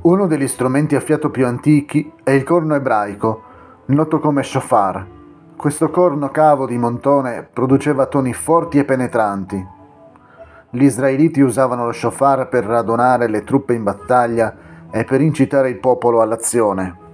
Uno degli strumenti a fiato più antichi è il corno ebraico, noto come shofar. Questo corno cavo di montone produceva toni forti e penetranti. Gli israeliti usavano lo shofar per radunare le truppe in battaglia e per incitare il popolo all'azione.